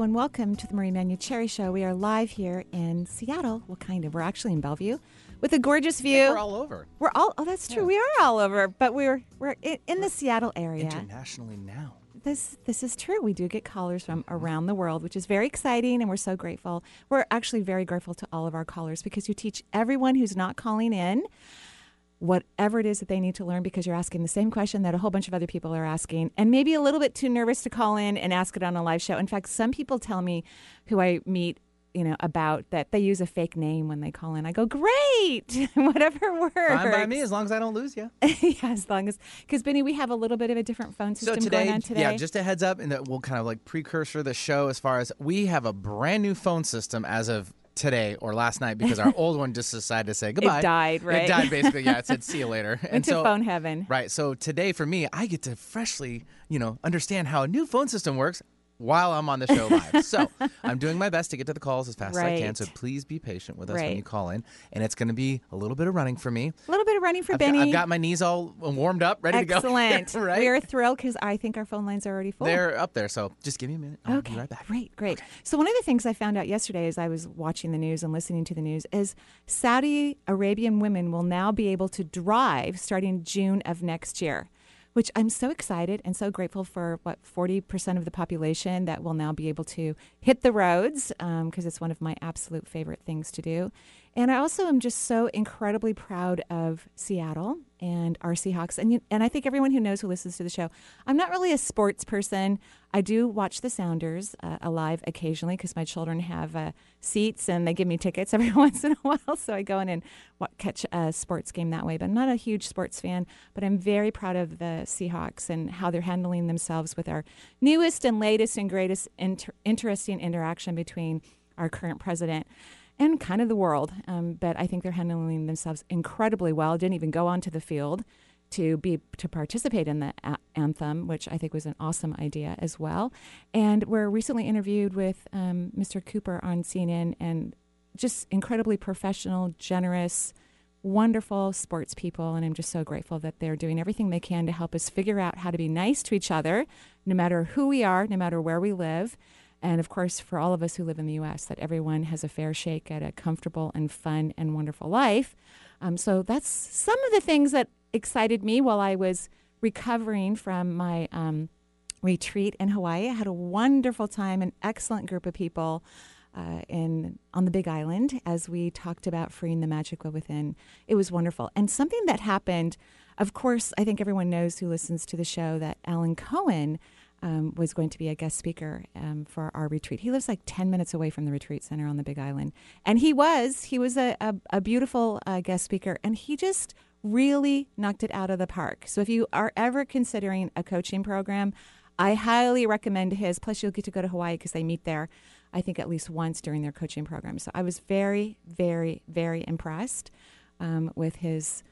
Hello and welcome to the Marie Manuchehri Show. We are live here in Seattle. Well, kind of. We're actually in Bellevue with a gorgeous view. We're all over. We're all. Oh, that's true. We are all over, but we're we're in, in the Seattle area. Internationally now. This this is true. We do get callers from around the world, which is very exciting, and we're so grateful. We're actually very grateful to all of our callers because you teach everyone who's not calling in whatever it is that they need to learn because you're asking the same question that a whole bunch of other people are asking and maybe a little bit too nervous to call in and ask it on a live show. In fact, some people tell me who I meet you know about that they use a fake name when they call in. I go, great, whatever works. Fine by me as long as I don't lose you. yeah, as long as because Benny, we have a little bit of a different phone system so today, going on today. yeah, just a heads up, and that we'll kind of like precursor the show as far as we have a brand new phone system as of today or last night because our old one just decided to say goodbye. It died, right? It died basically. Yeah, it said see you later. Went and to so phone heaven. right. So today for me, I get to freshly, you know, understand how a new phone system works while I'm on the show live. so I'm doing my best to get to the calls as fast as I can. So please be patient with us when you call in, and it's going to be a little bit of running for me. A little bit of running for I've got, Benny. I've got my knees all warmed up, ready Excellent. to go. Excellent. right? We are thrilled because I think our phone lines are already full. They're up there, so just give me a minute. I'll Okay, be right back. great, great. So one of the things I found out yesterday as I was watching the news and listening to the news is Saudi Arabian women will now be able to drive starting June of next year, which I'm so excited and so grateful for. What 40% of the population that will now be able to hit the roads um, because it's one of my absolute favorite things to do. And I also am just so incredibly proud of Seattle and our Seahawks. And, and I think everyone who knows who listens to the show, I'm not really a sports person. I do watch the Sounders uh, alive occasionally because my children have uh, seats and they give me tickets every once in a while. So I go in and catch a sports game that way. But I'm not a huge sports fan, but I'm very proud of the Seahawks and how they're handling themselves with our newest and latest and greatest inter- interesting interaction between our current president and kind of the world. Um, but I think they're handling themselves incredibly well. Didn't even go onto the field to be to participate in the a- anthem, which I think was an awesome idea as well. And we're recently interviewed with um, Mr. Cooper on CNN, and just incredibly professional, generous. Wonderful sports people, and I'm just so grateful that they're doing everything they can to help us figure out how to be nice to each other, no matter who we are, no matter where we live, and of course, for all of us who live in the U.S., that everyone has a fair shake at a comfortable and fun and wonderful life. Um, so that's some of the things that excited me while I was recovering from my um, retreat in Hawaii. I had a wonderful time, an excellent group of people. Uh, in on the Big Island, as we talked about freeing the magic within, it was wonderful. And something that happened, of course, I think everyone knows who listens to the show that Alan Cohen um, was going to be a guest speaker um, for our retreat. He lives like 10 minutes away from the retreat center on the Big Island. And he was, he was a, a, a beautiful uh, guest speaker, and he just really knocked it out of the park. So if you are ever considering a coaching program, I highly recommend his. Plus, you'll get to go to Hawaii because they meet there, I think, at least once during their coaching program. So I was very, very, very impressed um, with his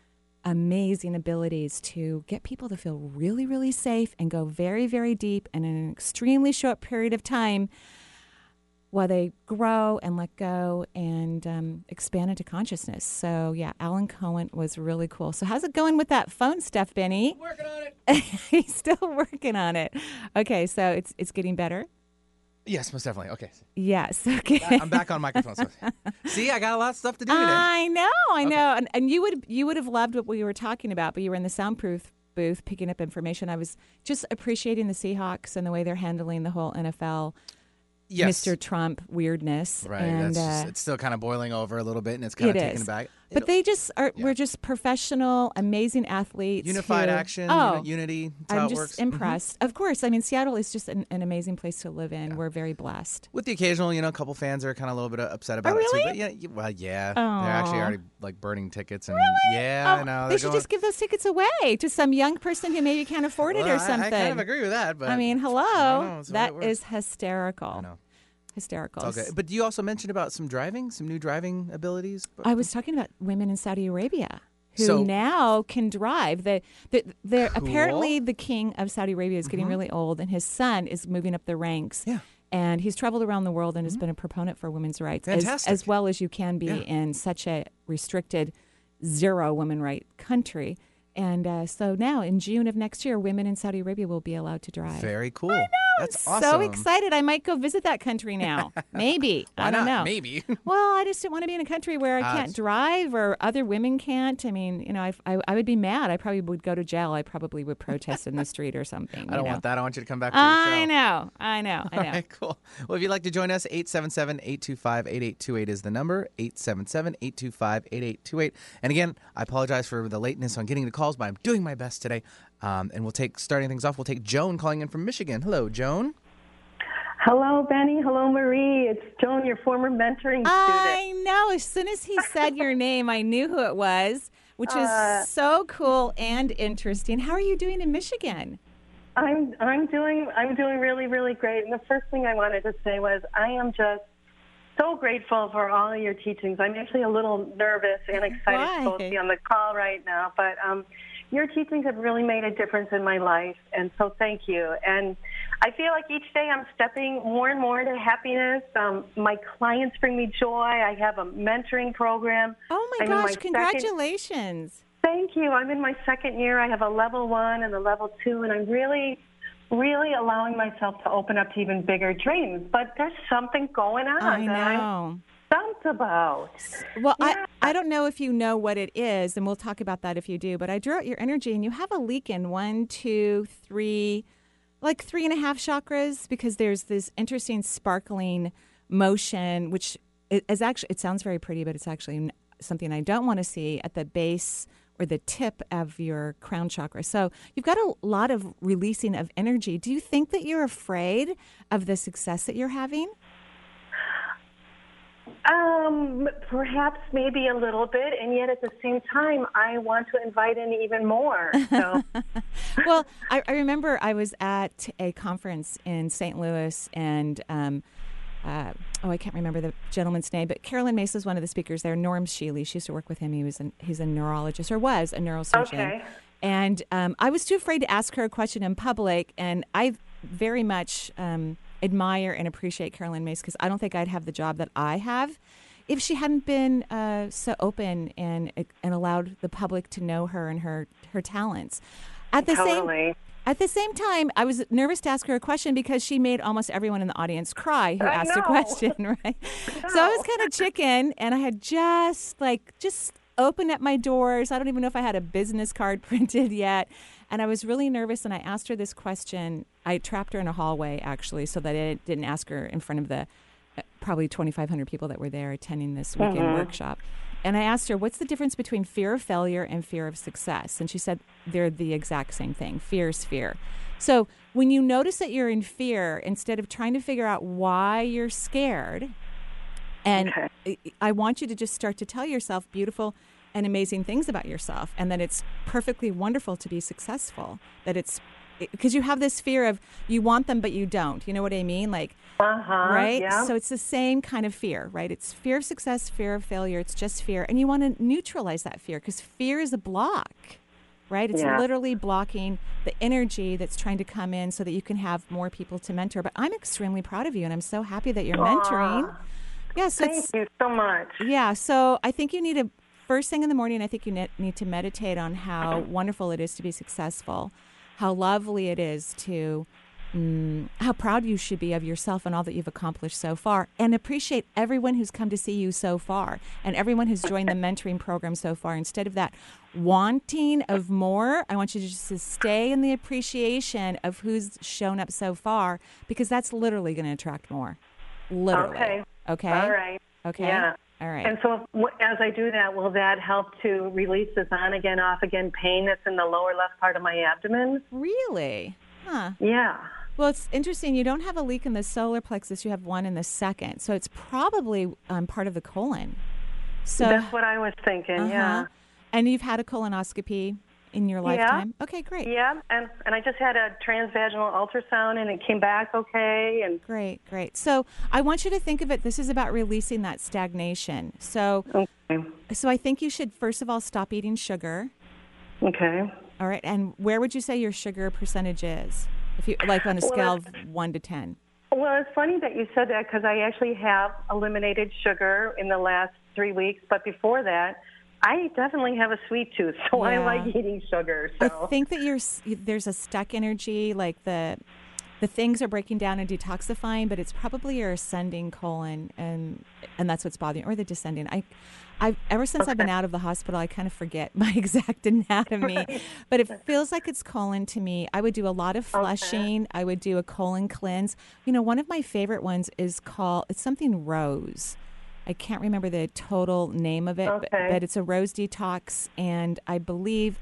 amazing abilities to get people to feel really, really safe and go very, very deep and in an extremely short period of time while they grow and let go and um, expand into consciousness. So, yeah, Alan Cohen was really cool. So, how's it going with that phone stuff, Benny? Working on it. He's still working on it. Okay, so it's it's getting better. Yes, most definitely. Okay, Yes. Okay. I'm back on microphone. So. See, I got a lot of stuff to do today. I know, I Okay. know, and and you would you would have loved what we were talking about, but you were in the soundproof booth picking up information. I was just appreciating the Seahawks and the way they're handling the whole NFL yes. Mr. Trump weirdness. Right. and, that's just, uh, it's still kind of boiling over a little bit, and it's kind of It taken is. It but they just are. yeah. We're just professional, amazing athletes. unified who- action, Oh, uni- unity. That's I'm it just works. Mhm. impressed. Of course, I mean Seattle is just an, an amazing place to live in. We're very blessed. With the occasional, you know, a couple fans are kind of a little bit upset about it Oh, really? too. But yeah, y- well, yeah, oh. they're actually already like burning tickets and yeah, I Oh, know. they should going, just give those tickets away to some young person who maybe can't afford it or I- something. I, kind of agree with that, but I mean, hello, I know, it's the way that it is hysterical. Hysterical. Okay. But you also mentioned about some driving, some new driving abilities? I was talking about women in Saudi Arabia who So- now can drive. The, the, they're Cool. apparently the king of Saudi Arabia is getting Mhm. really old, and his son is moving up the ranks. Yeah. And he's traveled around the world and has been a proponent for women's rights, as, Fantastic. as well as you can be Yeah. in such a restricted zero women right country. And uh, so now, in June of next year, women in Saudi Arabia will be allowed to drive. Very cool. That's So awesome. excited! I might go visit that country now. Maybe I don't not? know. Maybe. Well, I just don't want to be in a country where I Ah, can't drive or other women can't. I mean, you know, I, I, I would be mad. I probably would go to jail. I probably would protest in the street or something. I don't know. want that. I want you to come back to. I know. I know. I know. All right, cool. Well, if you'd like to join us, 877-825-8828 is the number, 877-825-8828. And again, I apologize for the lateness on getting the calls, but I'm doing my best today. Um, and we'll take, starting things off, we'll take Joan calling in from Michigan. Hello, Joan. Hello, Benny. Hello, Marie. It's Joan, your former mentoring student. I know. As soon as he said your name, I knew who it was, which is Uh, so cool and interesting. How are you doing in Michigan? I'm I'm doing I'm doing really really great. And the first thing I wanted to say was I am just so grateful for all of your teachings. I'm actually a little nervous and excited Why? to be on the call right now, but um, your teachings have really made a difference in my life, and so thank you. And I feel like each day I'm stepping more and more into happiness. Um, my clients bring me joy. I have a mentoring program. Oh my I'm in my gosh! second- Congratulations. Thank you. I'm in my second year. I have a level one and a level two, and I'm really, really allowing myself to open up to even bigger dreams. But there's something going on I know. Stumped about. Well, Yeah. I, I don't know if you know what it is, and we'll talk about that if you do, but I drew out your energy, and you have a leak in one, two, three, like three and a half chakras, because there's this interesting sparkling motion, which is actually, it sounds very pretty, but it's actually something I don't want to see at the base or the tip of your crown chakra. So you've got a lot of releasing of energy. Do you think that you're afraid of the success that you're having? Um, perhaps maybe a little bit, and yet at the same time, I want to invite in even more. So, well, I, I remember I was at a conference in St. Louis, and um, uh, oh, I can't remember the gentleman's name, but Caroline Myss is one of the speakers there. Norm Shealy, she used to work with him. He was an, he's a neurologist or was a neurosurgeon. Okay. And um, I was too afraid to ask her a question in public, and I very much um, admire and appreciate Caroline Myss because I don't think I'd have the job that I have if she hadn't been uh, so open and and allowed the public to know her and her her talents. At the same at the same time, I was nervous to ask her a question because she made almost everyone in the audience cry who I asked a question, right? So I was kind of chicken, and I had just like just opened up my doors. I don't even know if I had a business card printed yet, and I was really nervous. And I asked her this question. I trapped her in a hallway actually, so that I didn't ask her in front of the uh, probably 2,500 people that were there attending this weekend Mhm. workshop. And I asked her, what's the difference between fear of failure and fear of success? And she said, they're the exact same thing. Fear is fear. So when you notice that you're in fear, instead of trying to figure out why you're scared, and Okay. I want you to just start to tell yourself beautiful and amazing things about yourself, and that it's perfectly wonderful to be successful. That it's because you have this fear of you want them, but you don't. You know what I mean? Like, Uh huh. right? Yeah. So it's the same kind of fear, right? It's fear of success, fear of failure. It's just fear. And you want to neutralize that fear because fear is a block, right? It's Yeah. literally blocking the energy that's trying to come in so that you can have more people to mentor. But I'm extremely proud of you and I'm so happy that you're mentoring. Yes, Thank you so much. yeah. So I think you need to, first thing in the morning, I think you ne- need to meditate on how wonderful it is to be successful, how lovely it is to, mm, how proud you should be of yourself and all that you've accomplished so far, and appreciate everyone who's come to see you so far and everyone who's joined the mentoring program so far. Instead of that wanting of more, I want you to just to stay in the appreciation of who's shown up so far because that's literally going to attract more. Literally. Okay. Okay. All right. Okay. Yeah. All right. And so, as I do that, will that help to release this on again, off again pain that's in the lower left part of my abdomen? really? Huh. Yeah. Well, it's interesting. You don't have a leak in the solar plexus. You have one in the second. So it's probably um, part of the colon. So That's what I was thinking. Yeah. uh-huh. And you've had a colonoscopy in your lifetime? Okay, great. Yeah, and and I just had a transvaginal ultrasound, and it came back okay. And Great, great. So I want you to think of it. This is about releasing that stagnation. So, okay, so I think you should first of all stop eating sugar. okay. All right, and where would you say your sugar percentage is? If you like on a Well, scale of one to ten. Well, it's funny that you said that because I actually have eliminated sugar in the last three weeks, but before that, I definitely have a sweet tooth, so I like eating sugar. So I think that you're there's a stuck energy, like the the things are breaking down and detoxifying, but it's probably your ascending colon, and and that's what's bothering, or the descending. I, I've ever since I've been out of the hospital, I kind of forget my exact anatomy, but it feels like it's colon to me. I would do a lot of flushing. I would do a colon cleanse. You know, one of my favorite ones is called it's something rose. I can't remember the total name of it, but, Okay. but it's a rose detox, and I believe.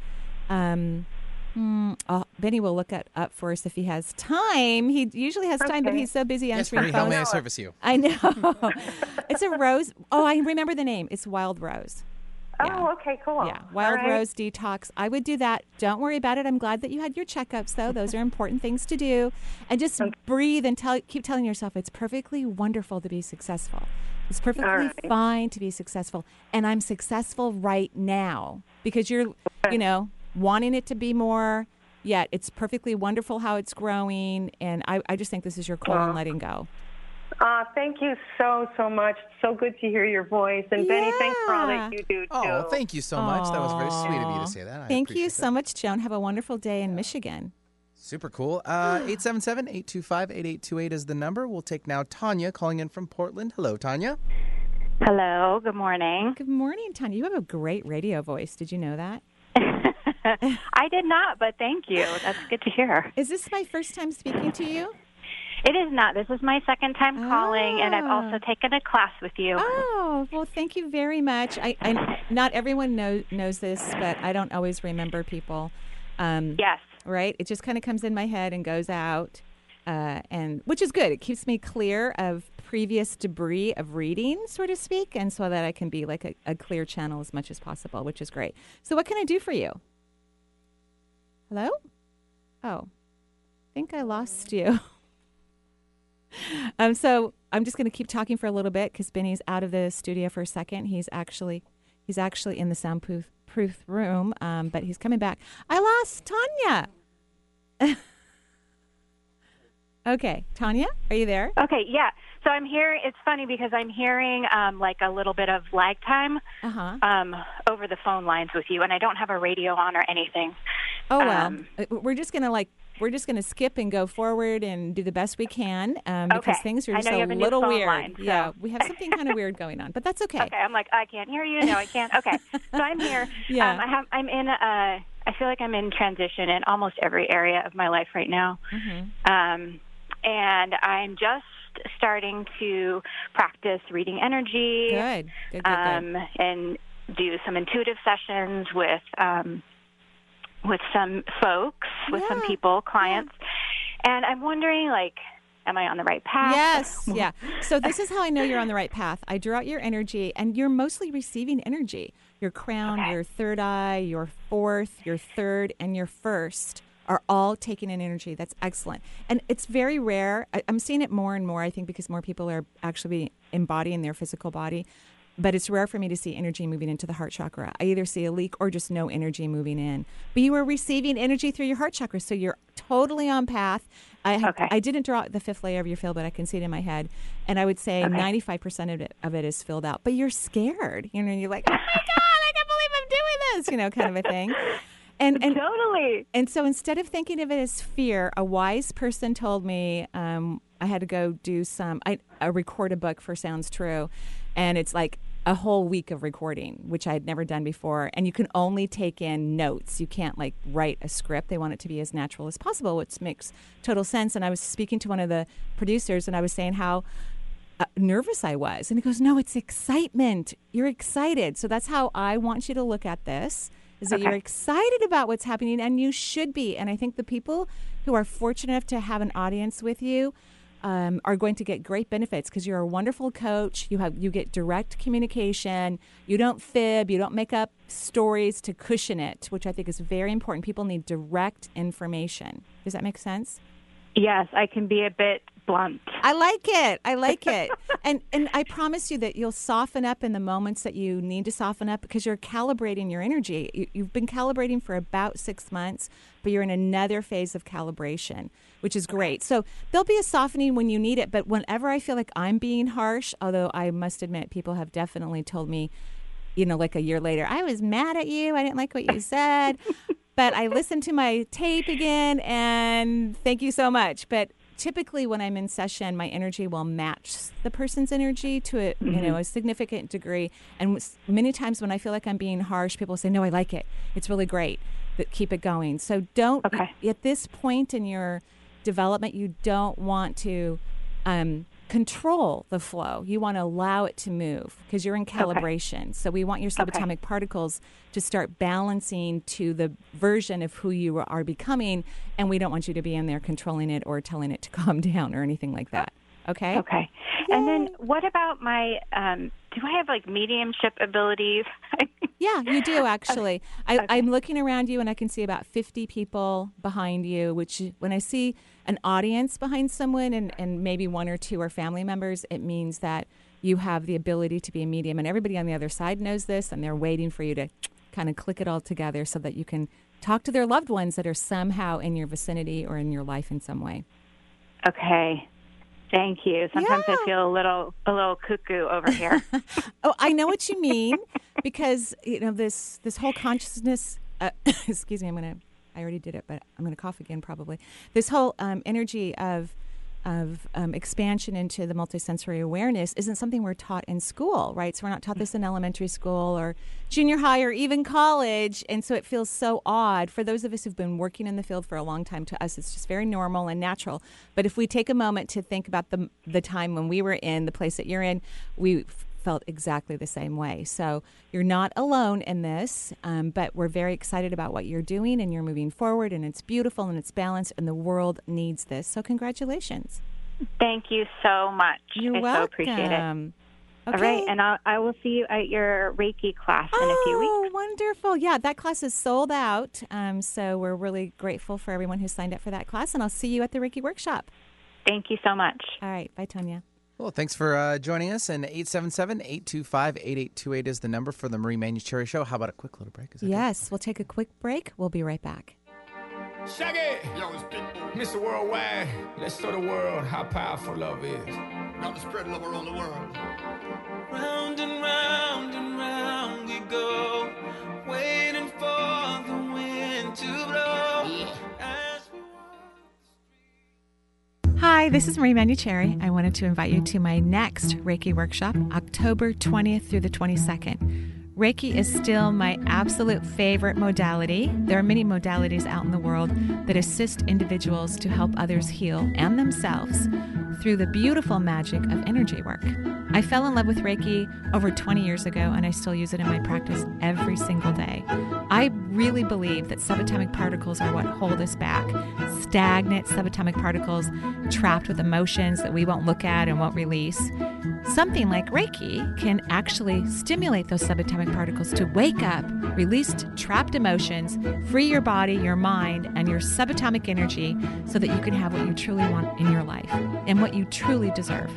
Um, hmm, uh, Benny will look it up for us if he has time. He usually has time, but he's so busy answering Yes, answering Marie, how may I service you? I know. it's a rose. Oh, I remember the name. It's Wild Rose. Yeah. Oh, okay, cool. Yeah, Wild All right. Rose Detox. I would do that. Don't worry about it. I'm glad that you had your checkups, though. Those are important things to do. And just breathe and tell, keep telling yourself it's perfectly wonderful to be successful. It's perfectly right. fine to be successful. And I'm successful right now because you're, you know, wanting it to be more. Yet it's perfectly wonderful how it's growing. And I, I just think this is your colon letting go. Uh, thank you so, so much. So good to hear your voice. And Benny, thanks for all that you do, too. Oh, thank you so much. That was very sweet of you to say that. I Thank you so that. much, Joan. Have a wonderful day in Michigan. Super cool. Uh, 877 825 8828 is the number. We'll take now Tanya calling in from Portland. Hello, Tanya. Hello, good morning. Good morning, Tanya. You have a great radio voice. Did you know that? I did not, but thank you. That's good to hear. Is this my first time speaking to you? It is not. This is my second time calling, and I've also Ah. taken a class with you. Oh, well, thank you very much. I, I not everyone knows knows this, but I don't always remember people. Um, Yes. Right? It just kind of comes in my head and goes out, uh, and which is good. It keeps me clear of previous debris of reading, so to speak, and so that I can be like a, a clear channel as much as possible, which is great. So, what can I do for you? Hello? Oh, I think I lost you. um, so I'm just going to keep talking for a little bit because Benny's out of the studio for a second. He's actually he's actually in the soundproof proof room, um, but he's coming back. I lost Tanya. okay, Tanya, are you there? Okay, yeah. So I'm here. it's funny because I'm hearing um, like a little bit of lag time Uh huh. um, over the phone lines with you, and I don't have a radio on or anything. Oh well, um, Uh, we're just gonna like we're just gonna skip and go forward and do the best we can um, because Okay. things are just a little weird. line, so- Yeah, we have something kind of weird going on, but that's okay. Okay, I'm like, I can't hear you. No, I can't. Okay, so I'm here. Yeah. Um, I have. I'm in. A, I feel like I'm in transition in almost every area of my life right now. Mm-hmm. Um, and I'm just starting to practice reading energy. Good, good, good, good. um, and do some intuitive sessions with um, with some folks, with some people, clients. And I'm wondering, like, am I on the right path? Yes, yeah. So this is how I know you're on the right path. I draw out your energy, and you're mostly receiving energy. Your crown, Okay. your third eye, your fourth, your third, and your first are all taking in energy. That's excellent, and it's very rare. I, I'm seeing it more and more. I think because more people are actually embodying their physical body. But it's rare for me to see energy moving into the heart chakra. I either see a leak or just no energy moving in. But you are receiving energy through your heart chakra, so you're totally on path. I Okay. I didn't draw the fifth layer of your field, but I can see it in my head, and I would say Okay. 95 percent of it of it is filled out. But you're scared, you know. And you're like, oh my god, I can't believe I'm doing this, you know, kind of a thing. And and Totally. and so instead of thinking of it as fear, a wise person told me um, I had to go do some, I, I record a book for Sounds True. And it's like a whole week of recording, which I had never done before. And you can only take in notes. You can't like write a script. They want it to be as natural as possible, which makes total sense. And I was speaking to one of the producers and I was saying how uh, nervous I was. And he goes, No, it's excitement. You're excited. So that's how I want you to look at this is that you're excited about what's happening and you should be. And I think the people who are fortunate enough to have an audience with you um, are going to get great benefits because you're a wonderful coach. You have you get direct communication. You don't fib. You don't make up stories to cushion it, which I think is very important. People need direct information. Does that make sense? Yes, I can be a bit blunt. I like it. I like it. and and I promise you that you'll soften up in the moments that you need to soften up because you're calibrating your energy. You, you've been calibrating for about six months, but you're in another phase of calibration, which is great. So there'll be a softening when you need it. But whenever I feel like I'm being harsh, although I must admit people have definitely told me, you know, like a year later, I was mad at you. I didn't like what you said. but I listened to my tape again and thank you so much. But typically when I'm in session, my energy will match the person's energy to a you know mm-hmm. a significant degree. And many times when I feel like I'm being harsh, people say, "No, I like it. It's really great. But keep it going." So don't Okay. at this point in your development, you don't want to um, control the flow. You want to allow it to move because you're in calibration. So we want your subatomic particles to start balancing to the version of who you are becoming, and we don't want you to be in there controlling it or telling it to calm down or anything like that. Okay. Okay. And then what about my um do I have like mediumship abilities? Yeah, you do actually. I, I'm looking around you and I can see about 50 people behind you, which when I see an audience behind someone and, and maybe one or two are family members, it means that you have the ability to be a medium. And everybody on the other side knows this and they're waiting for you to kind of click it all together so that you can talk to their loved ones that are somehow in your vicinity or in your life in some way. okay. Thank you. Sometimes Yeah. I feel a little a little cuckoo over here. Oh, I know what you mean because you know this this whole consciousness. Uh, excuse me, I'm gonna. I already did it, but I'm gonna cough again probably. This whole um, energy of of um, expansion into the multisensory awareness isn't something we're taught in school, right? So we're not taught this in elementary school or junior high or even college, and so it feels so odd for those of us who've been working in the field for a long time. To us, it's just very normal and natural. But if we take a moment to think about the the time when we were in the place that you're in, we felt exactly the same way. So you're not alone in this, um, but we're very excited about what you're doing and you're moving forward, and it's beautiful and it's balanced, and the world needs this. So congratulations. Thank you so much. You're I welcome. so appreciate it. Okay. All right, and I'll, I will see you at your Reiki class in a few weeks. Oh, wonderful. Yeah, that class is sold out. Um, so we're really grateful for everyone who signed up for that class, and I'll see you at the Reiki workshop. Thank you so much. All right. Bye, Tonya. Well, thanks for uh, joining us. And 877 825 8828 is the number for the Marie Manuchehri Show. How about a quick little break? Is that good? Yes, we'll take a quick break. We'll be right back. Shaggy! Yo, it's Pitbull. Mr. Worldwide, let's show the world how powerful love is. Now to spread love around the world. Round and round and round we go, Hi, this is Marie Manuchehri. I wanted to invite you to my next Reiki workshop, October 20th through the 22nd. Reiki is still my absolute favorite modality. There are many modalities out in the world that assist individuals to help others heal and themselves through the beautiful magic of energy work. I fell in love with Reiki over 20 years ago, and I still use it in my practice every single day. I really believe that subatomic particles are what hold us back. Stagnant subatomic particles trapped with emotions that we won't look at and won't release. Something like Reiki can actually stimulate those subatomic particles to wake up, release trapped emotions, free your body, your mind, and your subatomic energy so that you can have what you truly want in your life and what you truly deserve.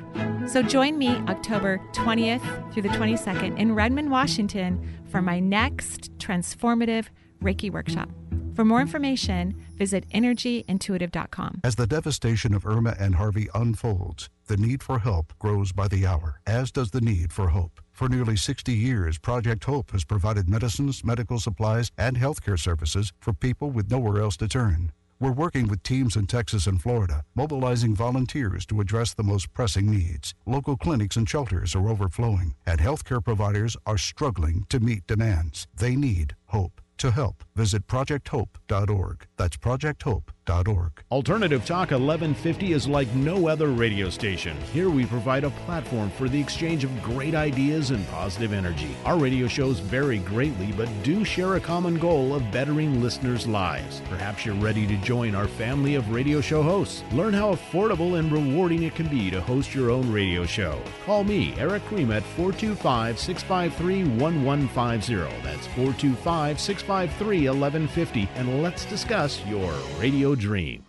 So join me October 20th through the 22nd in Redmond, Washington for my next transformative Reiki workshop. For more information, visit energyintuitive.com. As the devastation of Irma and Harvey unfolds, the need for help grows by the hour, as does the need for hope. For nearly 60 years, Project Hope has provided medicines, medical supplies, and healthcare services for people with nowhere else to turn. We're working with teams in Texas and Florida, mobilizing volunteers to address the most pressing needs. Local clinics and shelters are overflowing, and healthcare providers are struggling to meet demands. They need hope. To help, visit projecthope.org. That's projecthope.org. Alternative Talk 1150 is like no other radio station. Here we provide a platform for the exchange of great ideas and positive energy. Our radio shows vary greatly, but do share a common goal of bettering listeners' lives. Perhaps you're ready to join our family of radio show hosts. Learn how affordable and rewarding it can be to host your own radio show. Call me, Eric Cream, at 425 653 1150. That's 425 653 1150, and let's discuss your radio dream.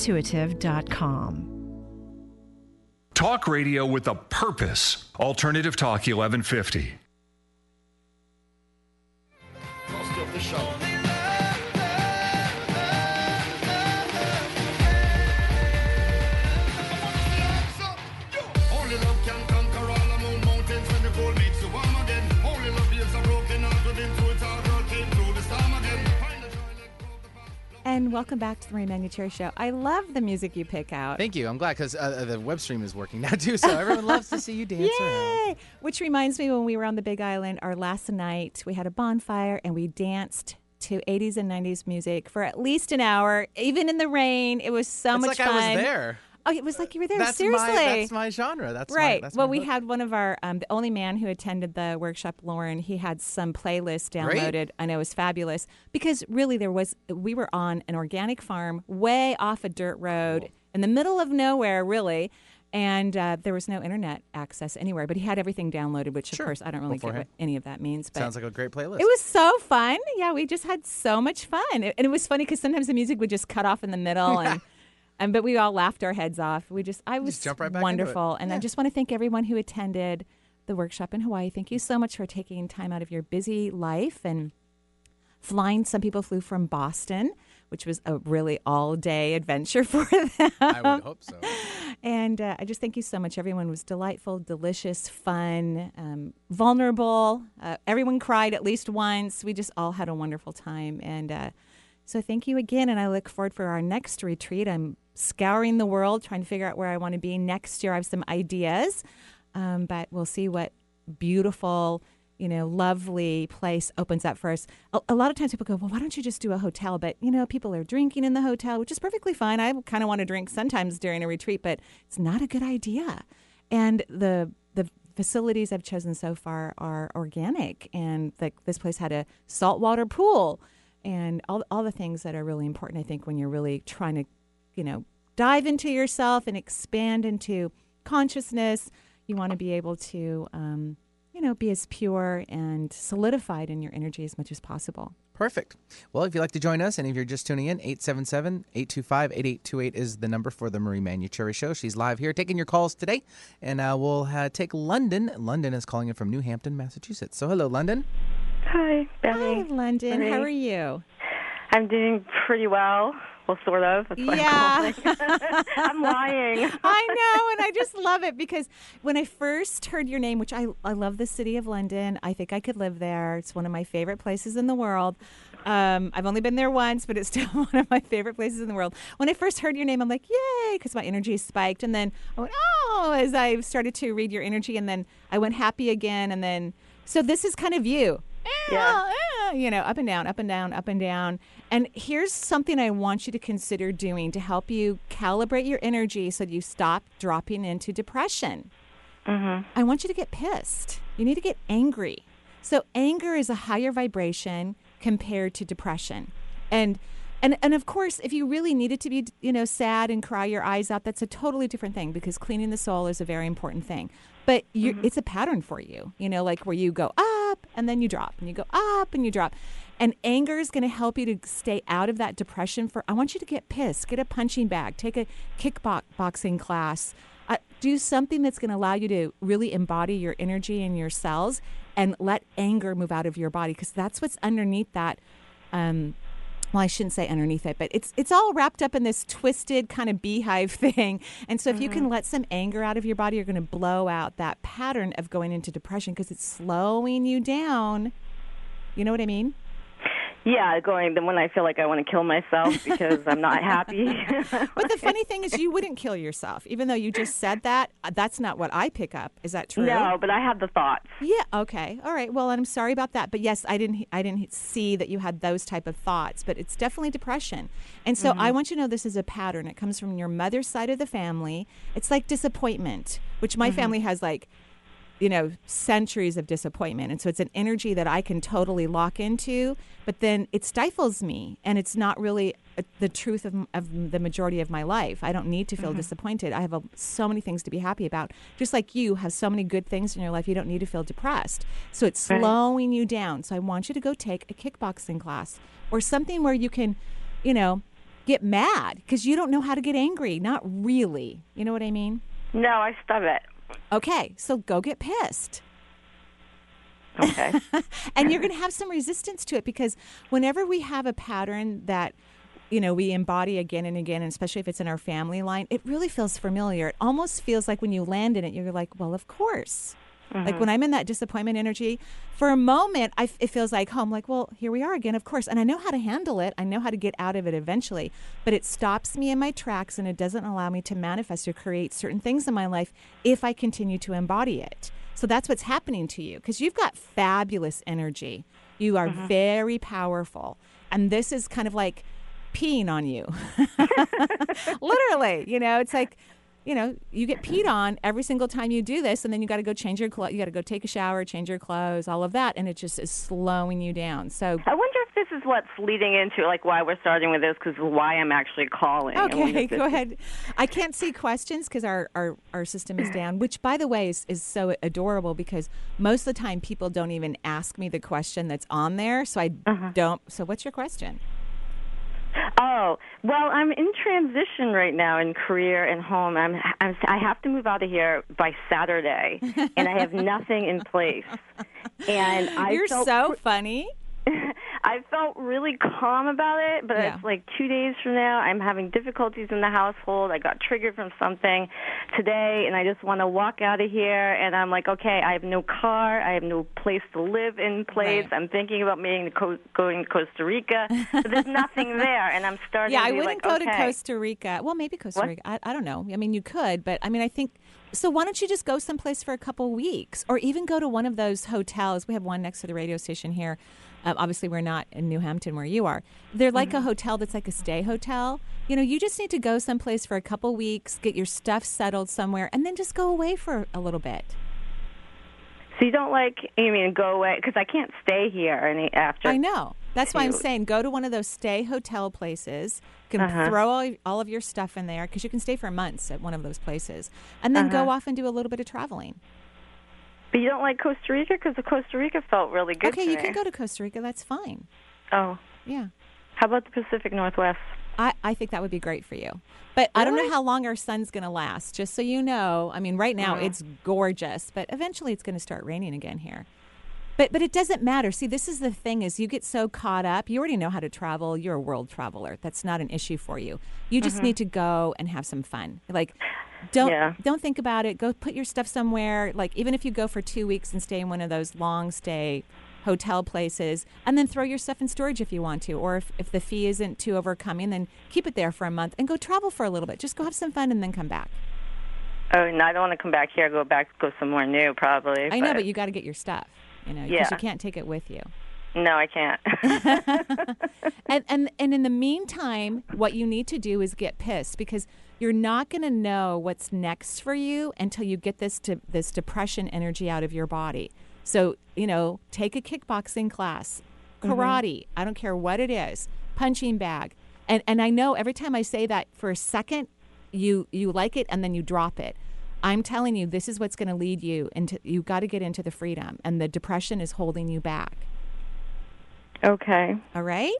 EnergyIntuitive.com. Talk radio with a purpose. Alternative Talk 1150. Only And welcome back to the Marie Manuchehri Show. I love the music you pick out. Thank you. I'm glad because uh, the web stream is working now too, so everyone loves to see you dance around. Yay! Which reminds me when we were on the Big Island, our last night, we had a bonfire and we danced to 80s and 90s music for at least an hour, even in the rain. It was so much. it's much like fun. I was there. Oh, it was like you were there. That's Seriously. my that's my genre. That's right. My, that's well, we had one of our, um, the only man who attended the workshop, Lauren, he had some playlist downloaded. I know it was fabulous because really there was, we were on an organic farm way off a dirt road in the middle of nowhere, really. And uh, there was no internet access anywhere, but he had everything downloaded, which of course I don't really get what any of that means. But Sounds like a great playlist. it was so fun. Yeah, we just had so much fun, It- and it was funny because sometimes the music would just cut off in the middle, and and but we all laughed our heads off. We just, I was jump right back wonderful, and I just want to thank everyone who attended the workshop in Hawaii. Thank you so much for taking time out of your busy life and flying. Some people flew from Boston, which was a really all day adventure for them. I would hope so. And uh, I just thank you so much. Everyone was delightful, delicious, fun, um, vulnerable. Uh, everyone cried at least once. We just all had a wonderful time. And uh, so thank you again. And I look forward for our next retreat. I'm scouring the world, trying to figure out where I want to be next year. I have some ideas, um, but we'll see what beautiful you know, lovely place opens up for us. A, a lot of times people go, well, why don't you just do a hotel? But, you know, people are drinking in the hotel, which is perfectly fine. I kind of want to drink sometimes during a retreat, but it's not a good idea. And the, the facilities I've chosen so far are organic. And the, this place had a saltwater pool and all, all the things that are really important, I think, when you're really trying to, you know, dive into yourself and expand into consciousness. You want to be able to, um, you know, be as pure and solidified in your energy as much as possible. Perfect. Well, if you'd like to join us, and if you're just tuning in, 877 825 8828 is the number for the Marie Manuchehri Show. She's live here taking your calls today, and uh, we'll uh, take London. London is calling in from New Hampton, Massachusetts. So, hello, London. Hi, Hi, Benny. London. Marie. How are you? I'm doing pretty well. Well, sort of. Yeah. I'm. I'm lying. I know, and I just love it because when I first heard your name, which I, I love the city of London, I think I could live there. It's one of my favorite places in the world. Um, I've only been there once, but it's still one of my favorite places in the world. When I first heard your name, I'm like, yay, because my energy spiked. And then I went, oh, as I started to read your energy, and then I went happy again. And then, so this is kind of you. Yeah. Eh, you know, up and down, up and down, up and down. And here's something I want you to consider doing to help you calibrate your energy so that you stop dropping into depression. Mm-hmm. I want you to get pissed. You need to get angry. So anger is a higher vibration compared to depression. And and and of course, if you really needed to be, you know, sad and cry your eyes out, that's a totally different thing because cleaning the soul is a very important thing. But you it's a pattern for you, you know, like where you go up and then you drop and you go up and you drop. And anger is going to help you to stay out of that depression for I want you to get pissed, get a punching bag, take a kickboxing class, uh, do something that's going to allow you to really embody your energy and your cells and let anger move out of your body because that's what's underneath that um, well, I shouldn't say underneath it, but it's it's all wrapped up in this twisted kind of beehive thing. And so if you can mm-hmm. let some anger out of your body, you're going to blow out that pattern of going into depression because it's slowing you down. You know what I mean? Yeah, going then when I feel like I want to kill myself because I'm not happy. But the funny thing is you wouldn't kill yourself even though you just said that. uh, That's not what I pick up. Is that true? No, but I have the thoughts. Yeah. Okay. All right. Well, I'm sorry about that, but yes, I didn't. I didn't see that you had those type of thoughts, but it's definitely depression. And so I want you to know this is a pattern. It comes from your mother's side of the family. It's like disappointment, which my family has like, you know, centuries of disappointment, and so it's an energy that I can totally lock into. But then it stifles me, and it's not really uh, the truth of, of the majority of my life. I don't need to feel disappointed. I have a, so many things to be happy about. Just like you have so many good things in your life, you don't need to feel depressed. So it's Right. slowing you down. So I want you to go take a kickboxing class or something where you can, you know, get mad because you don't know how to get angry. Not really. You know what I mean? No, I stub it. Okay, so go get pissed. Okay. and you're going to have some resistance to it because whenever we have a pattern that you know we embody again and again and especially if it's in our family line it really feels familiar it almost feels like when you land in it you're like well of course like mm-hmm. when i'm in that disappointment energy for a moment I f it feels like oh, home like well here we are again of course and i know how to handle it i know how to get out of it eventually but it stops me in my tracks and it doesn't allow me to manifest or create certain things in my life if i continue to embody it so that's what's happening to you because you've got fabulous energy. You are mm-hmm. very powerful. And this is kind of like peeing on you. Literally, you know, it's like, you know, you get peed on every single time you do this, and then you got to go change your clothes. You got to go take a shower, change your clothes, all of that, and it just is slowing you down. So, I wonder if this is what's leading into like why we're starting with this because why I'm actually calling. Okay, go is- ahead. I can't see questions because our, our, our system is down, which, by the way, is, is so adorable because most of the time people don't even ask me the question that's on there. So I Uh-huh. don't. So, what's your question? Oh well, I'm in transition right now in career and home. I'm, I'm I have to move out of here by Saturday, and I have nothing in place. And I You're so funny. I felt really calm about it, but Yeah. it's like two days from now, I'm having difficulties in the household. I got triggered from something today, and I just want to walk out of here. And I'm like, okay, I have no car, I have no place to live in place. Right. I'm thinking about maybe co- going to Costa Rica, but there's nothing there, and I'm starting. Yeah, to I wouldn't like, go to. Costa Rica. Well, maybe Costa What? Rica. I, I don't know. I mean, you could, but I mean, I think. So why don't you just go someplace for a couple weeks, or even go to one of those hotels? We have one next to the radio station here. Um, obviously, we're not in New Hampton where you are. They're like Mm-hmm. a hotel that's like a stay hotel. You know, you just need to go someplace for a couple weeks, get your stuff settled somewhere, and then just go away for a little bit. So you don't like, I mean, go away because I can't stay here any after. I know. That's why I'm saying go to one of those stay hotel places. You can Uh-huh. throw all, all of your stuff in there because you can stay for months at one of those places, and then go Uh-huh. off and do a little bit of traveling. But you don't like Costa Rica because Costa Rica felt really good. okay, to you me. can go to Costa Rica. That's fine. Oh, Yeah, how about the Pacific Northwest? I, I think that would be great for you. But I don't know how long our sun's going to last. Just so you know, I mean, right now Mhm. it's gorgeous, but eventually it's going to start raining again here. But but it doesn't matter. See, this is the thing: is you get so caught up. You already know how to travel. You're a world traveler. That's not an issue for you. You just Mhm. need to go and have some fun. Like, don't Yeah. don't think about it. Go put your stuff somewhere. Like even if you go for two weeks and stay in one of those long stay hotel places, and then throw your stuff in storage if you want to, or if, if the fee isn't too overcoming, then keep it there for a month and go travel for a little bit. Just go have some fun and then come back. Oh, and I don't want to come back here. Go back, go somewhere new, probably. I know, but you got to get your stuff. You know, because Yeah. you can't take it with you. No, I can't. and, and and in the meantime, what you need to do is get pissed because you're not going to know what's next for you until you get this to this depression energy out of your body. So you know, take a kickboxing class, Mm-hmm. karate. I don't care what it is, punching bag. And and I know every time I say that for a second, you you like it and then you drop it. I'm telling you, this is what's going to lead you into. You got to get into the freedom, and the depression is holding you back. okay. All right.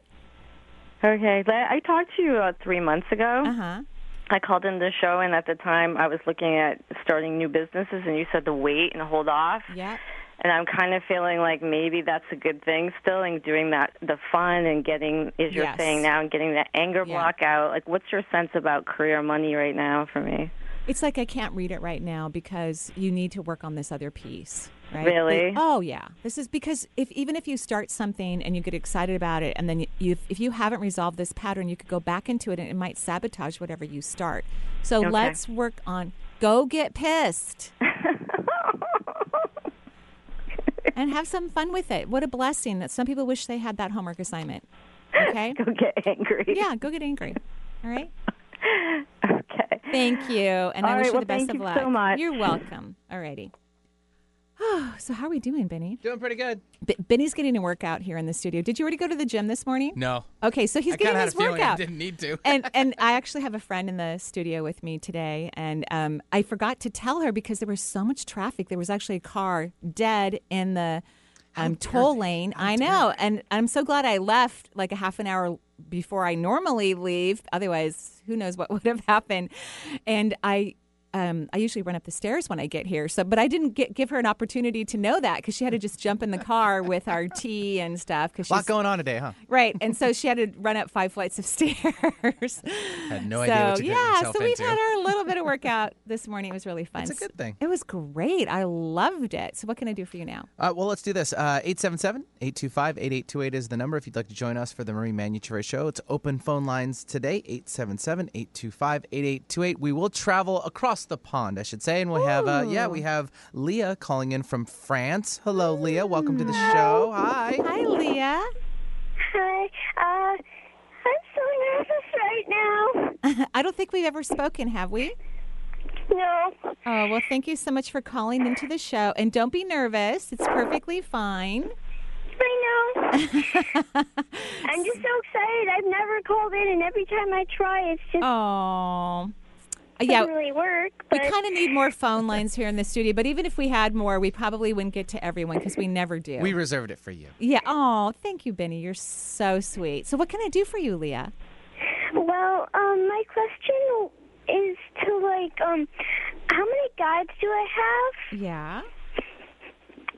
Okay. I talked to you about three months ago. Uh huh. I called in the show, and at the time, I was looking at starting new businesses, and you said to wait and hold off. Yeah. and I'm kind of feeling like maybe that's a good thing still, and doing that the fun and getting, as you're Yes. saying now, and getting that anger Yeah. block out. Like, what's your sense about career money right now for me? It's like I can't read it right now because you need to work on this other piece. Right? Really? Like, oh yeah. This is because if even if you start something and you get excited about it, and then you, you if you haven't resolved this pattern, you could go back into it and it might sabotage whatever you start. So Okay. let's work on go get pissed. and have some fun with it. What a blessing that some people wish they had that homework assignment. Okay? go get angry. Yeah, go get angry. All right? Okay. Thank you. And All I right, wish you well, the best thank of you luck. so much. You're welcome. Alrighty. Oh, so how are we doing, Benny? Doing pretty good. B- Benny's getting a workout here in the studio. Did you already go to the gym this morning? No. Okay, so he's I kinda getting had his a feeling I workout. didn't need to. and and I actually have a friend in the studio with me today, and um, I forgot to tell her because there was so much traffic. There was actually a car dead in the um, toll lane. I know, and I'm so glad I left like a half an hour before I normally leave. Otherwise, who knows what would have happened? And I. Um, I usually run up the stairs when I get here, so but I didn't get, give her an opportunity to know that because she had to just jump in the car with our tea and stuff. Because A lot going on today, huh? Right. And so she had to run up five flights of stairs. Had no so, idea what yeah, so we've into. had our little bit of workout this morning. It was really fun. That's a good thing. It was great. I loved it. So what can I do for you now? Uh, well, let's do this. 877 825 8828 is the number if you'd like to join us for the Marie Manuchehri Show. It's open phone lines today 877 825 8828. We will travel across the pond, I should say. And we have, uh, yeah, we have Leah calling in from France. Hello, Leah. Welcome to the show. Hi. Hi, Leah. Hi. Uh, I'm so nervous right now. I don't think we've ever spoken, have we? No. Oh, well, thank you so much for calling into the show. And don't be nervous, it's perfectly fine. I know. I'm just so excited. I've never called in, and every time I try, it's just Oh. Doesn't Yeah. really work. We kind of need more phone lines here in the studio, but even if we had more, we probably wouldn't get to everyone because we never do. We reserved it for you. Yeah. Oh, thank you, Benny. You're so sweet. So, what can I do for you, Leah? well, um, my question is to like, um, how many guides do I have? Yeah.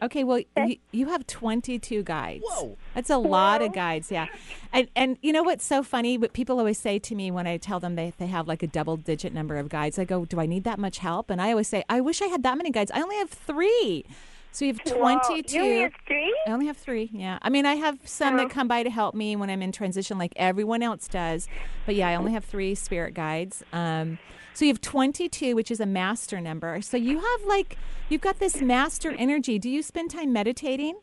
Okay. Well, you, you have 22 guides. Whoa. That's a lot of guides. Yeah. And and you know what's so funny? What people always say to me when I tell them they they have like a double digit number of guides, I go, "Do I need that much help?" And I always say, "I wish I had that many guides. I only have three. So you have Wow, 22. you only have three? I only have three. Yeah. I mean, I have some that come by to help me when I'm in transition, like everyone else does. But yeah, I only have three spirit guides. Um, so you have 22, which is a master number. So you have like, you've got this master energy. Do you spend time meditating?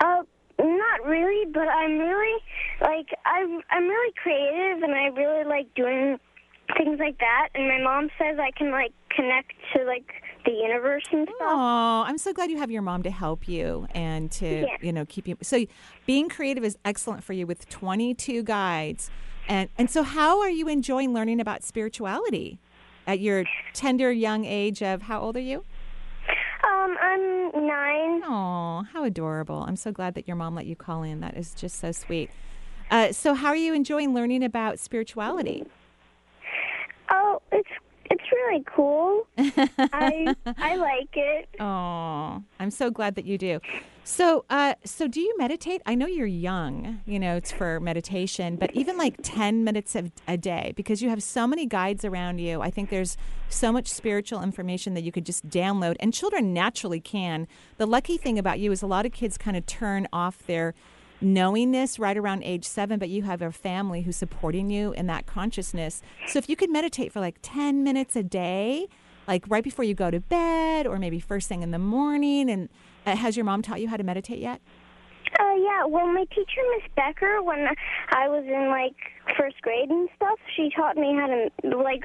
Uh, not really, but I'm really like I'm I'm really creative, and I really like doing things like that. And my mom says I can like connect to like the universe and stuff. Oh, I'm so glad you have your mom to help you and to, Yeah. you know, keep you. So being creative is excellent for you with 22 guides. And, and so how are you enjoying learning about spirituality at your tender young age of how old are you? Um, I'm nine. Oh, how adorable. I'm so glad that your mom let you call in. That is just so sweet. Uh, so how are you enjoying learning about spirituality? Oh, it's it's really cool. I I like it. Oh, I'm so glad that you do. So, uh, so do you meditate? I know you're young, you know, it's for meditation, but even like 10 minutes of, a day, because you have so many guides around you. I think there's so much spiritual information that you could just download, and children naturally can. The lucky thing about you is a lot of kids kind of turn off their knowingness right around age seven, but you have a family who's supporting you in that consciousness. So if you could meditate for like 10 minutes a day, like right before you go to bed or maybe first thing in the morning, and uh, has your mom taught you how to meditate yet? Uh, yeah. Well, my teacher, Miss Becker, when I was in like first grade and stuff, she taught me how to like.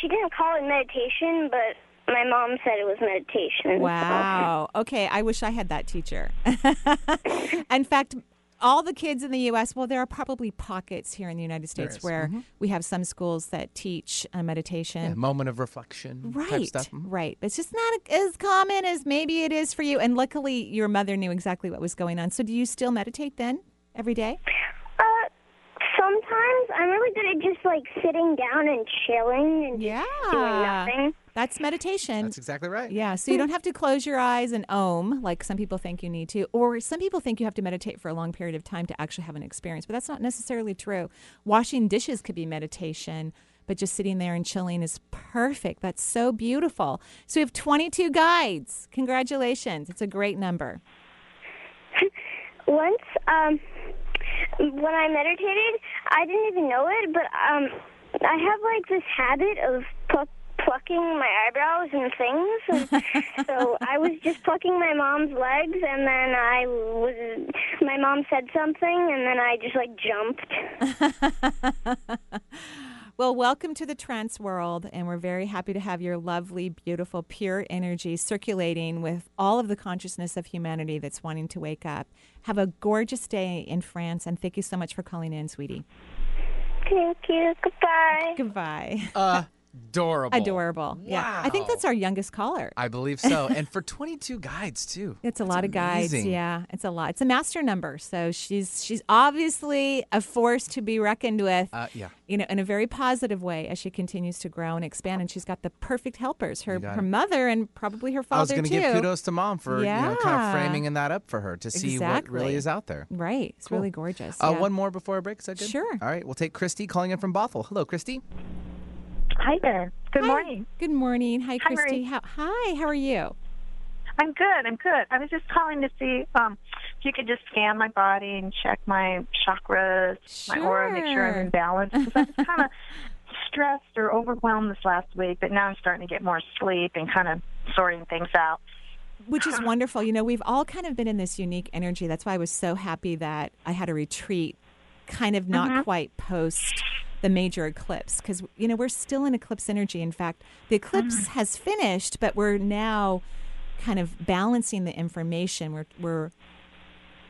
She didn't call it meditation, but my mom said it was meditation. Wow. Okay, I wish I had that teacher. in fact, all the kids in the U.S. Well, there are probably pockets here in the United States where Mhm. we have some schools that teach uh, meditation. Yeah, moment of reflection Right, stuff. Mhm. right. It's just not as common as maybe it is for you. And luckily, your mother knew exactly what was going on. So, do you still meditate then every day? Sometimes sometimes I'm really good at just like sitting down and chilling and just doing nothing. Yeah. That's meditation. That's exactly right. Yeah, so you don't have to close your eyes and om like some people think you need to, or some people think you have to meditate for a long period of time to actually have an experience, but that's not necessarily true. Washing dishes could be meditation, but just sitting there and chilling is perfect. That's so beautiful. So we have 22 guides. Congratulations. It's a great number. Once, um, when I meditated, I didn't even know it, but um, I have like this habit of pluck, plucking my eyebrows and things. And so I was just plucking my mom's legs, and then I was. My mom said something, and then I just like jumped. Well, welcome to the trance world, and we're very happy to have your lovely, beautiful, pure energy circulating with all of the consciousness of humanity that's wanting to wake up. Have a gorgeous day in France, and thank you so much for calling in, sweetie. Thank you. Goodbye. Goodbye. Uh, Adorable. Adorable. Yeah. I think that's our youngest caller. I believe so. and for 22 guides, too. It's a lot of guides. Yeah, it's a lot. It's a master number. So she's she's obviously a force to be reckoned with. Uh, yeah. You know, in a very positive way as she continues to grow and expand, and she's got the perfect helpers. Her her it. mother and probably her father I was going to too. give kudos to mom for you know kind of framing that up for her to see what really is out there. Right. It's Cool. really gorgeous. Uh, yeah. One more before a break. Is that good? Sure. All right. We'll take Christy calling in from Bothell. Hello, Christy. Hi there. Good Hi. morning. Good morning. Hi, Hi, Christy. How, hi. How are you? I'm good. I'm good. I was just calling to see um, if you could just scan my body and check my chakras, my aura, make sure I'm in balance. Because I was kind of stressed or overwhelmed this last week, but now I'm starting to get more sleep and kind of sorting things out. Which is wonderful. You know, we've all kind of been in this unique energy. That's why I was so happy that I had a retreat, kind of not Mhm. quite post the major eclipse, because, you know, we're still in eclipse energy. In fact, the eclipse mm. has finished, but we're now kind of balancing the information. We're, we're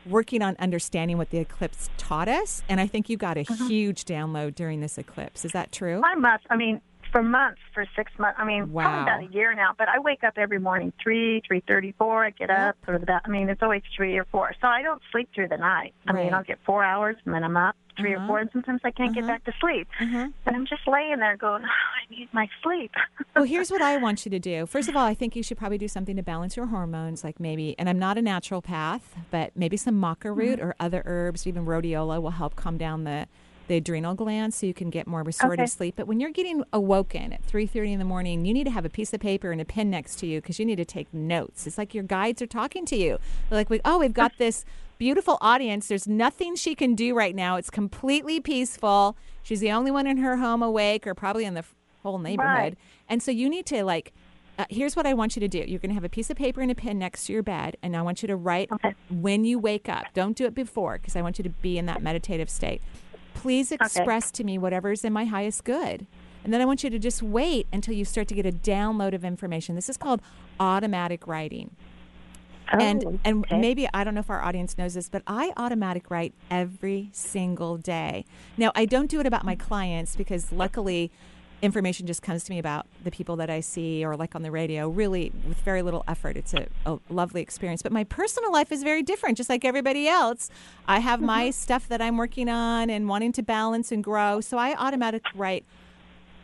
working on understanding what the eclipse taught us. And I think you got a uh-huh. huge download during this eclipse. Is that true? I must. I mean, for months, for six months. I mean, Wow. probably about a year now. But I wake up every morning three, three thirty-four. I get up, to the. I mean, it's always three or four. So I don't sleep through the night. I Right. mean, I'll get four hours, and then I'm up 3 Uh-huh. or four, and sometimes I can't get Uh-huh. back to sleep. Uh-huh. And I'm just laying there going, oh, I need my sleep. well, here's what I want you to do. First of all, I think you should probably do something to balance your hormones, like maybe, and I'm not a naturopath, but maybe some maca root or other herbs, even rhodiola will help calm down the, the adrenal glands so you can get more restorative Okay. sleep. But when you're getting awoken at 3.30 in the morning, you need to have a piece of paper and a pen next to you because you need to take notes. It's like your guides are talking to you. They're like, oh, we've got this beautiful audience. There's nothing she can do right now. It's completely peaceful. She's the only one in her home awake or probably in the whole neighborhood. Right. And so you need to like uh, here's what I want you to do. You're going to have a piece of paper and a pen next to your bed, and I want you to write when you wake up. Don't do it before because I want you to be in that meditative state. Please express to me whatever's in my highest good. And then I want you to just wait until you start to get a download of information. This is called automatic writing. and Oh, and okay. maybe I don't know if our audience knows this, but I automatic write every single day. Now I don't do it about my clients because luckily information just comes to me about the people that I see or like on the radio, really with very little effort. It's a, a lovely experience. But my personal life is very different, just like everybody else. I have my mm-hmm. stuff that I'm working on and wanting to balance and grow. So I automatically write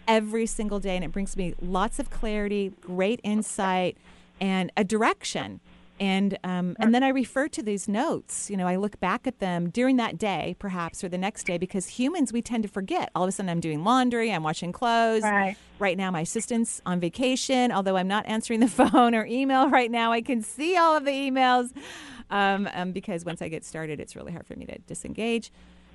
every single day and it brings me lots of clarity, great insight, and a direction. And um, and then I refer to these notes. You know, I look back at them during that day, perhaps, or the next day, because humans we tend to forget. All of a sudden, I'm doing laundry, I'm washing clothes. Right. Right now, my assistant's on vacation. Although I'm not answering the phone or email right now, I can see all of the emails. Um, um, because once I get started, it's really hard for me to disengage.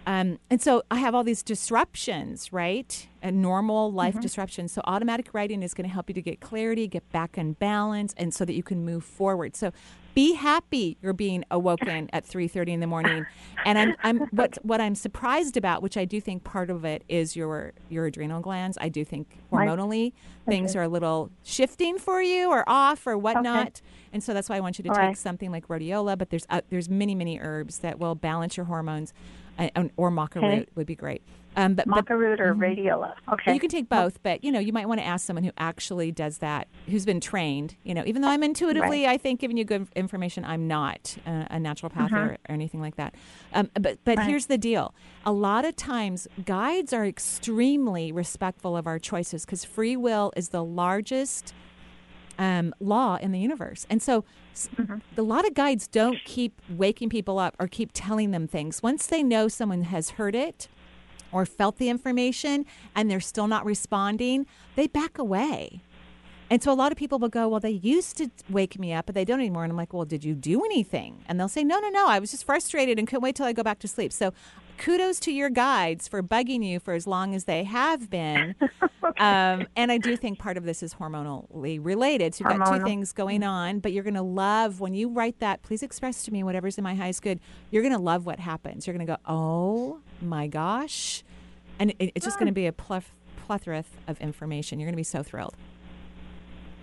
Um, and so I have all these disruptions, right? And normal life disruptions. So automatic writing is going to help you to get clarity, get back in balance, and so that you can move forward. So be happy you're being awoken at 3:30 in the morning. And I'm, I'm what what I'm surprised about, which I do think part of it is your your adrenal glands. I do think hormonally things Okay. are a little shifting for you or off or whatnot. Okay. And so that's why I want you to All take right. something like rhodiola, but there's uh, there's many many herbs that will balance your hormones, and- or maca Okay. root would be great. Um, but, Maca root or Mhm. rhodiola. Okay. You can take both, but you know, you might want to ask someone who actually does that, who's been trained. You know, even though I'm intuitively, I think giving you good information, I'm not a, a naturopath Mhm. or, or anything like that. Um, but but Right. here's the deal: a lot of times, guides are extremely respectful of our choices because free will is the largest um, law in the universe. And so a lot of guides don't keep waking people up or keep telling them things. Once they know someone has heard it or felt the information and they're still not responding, they back away. And so a lot of people will go, Well, they used to wake me up, but they don't anymore. And I'm like, Well, did you do anything? And they'll say, No, no, no. I was just frustrated and couldn't wait till I go back to sleep. So kudos to your guides for bugging you for as long as they have been. um, and I do think part of this is hormonally related. So you've got two things going on, but you're going to love when you write that, please express to me whatever's in my highest good. You're going to love what happens. You're going to go, Oh my gosh. And it, it's just going to be a pleth- plethora of information. You're going to be so thrilled.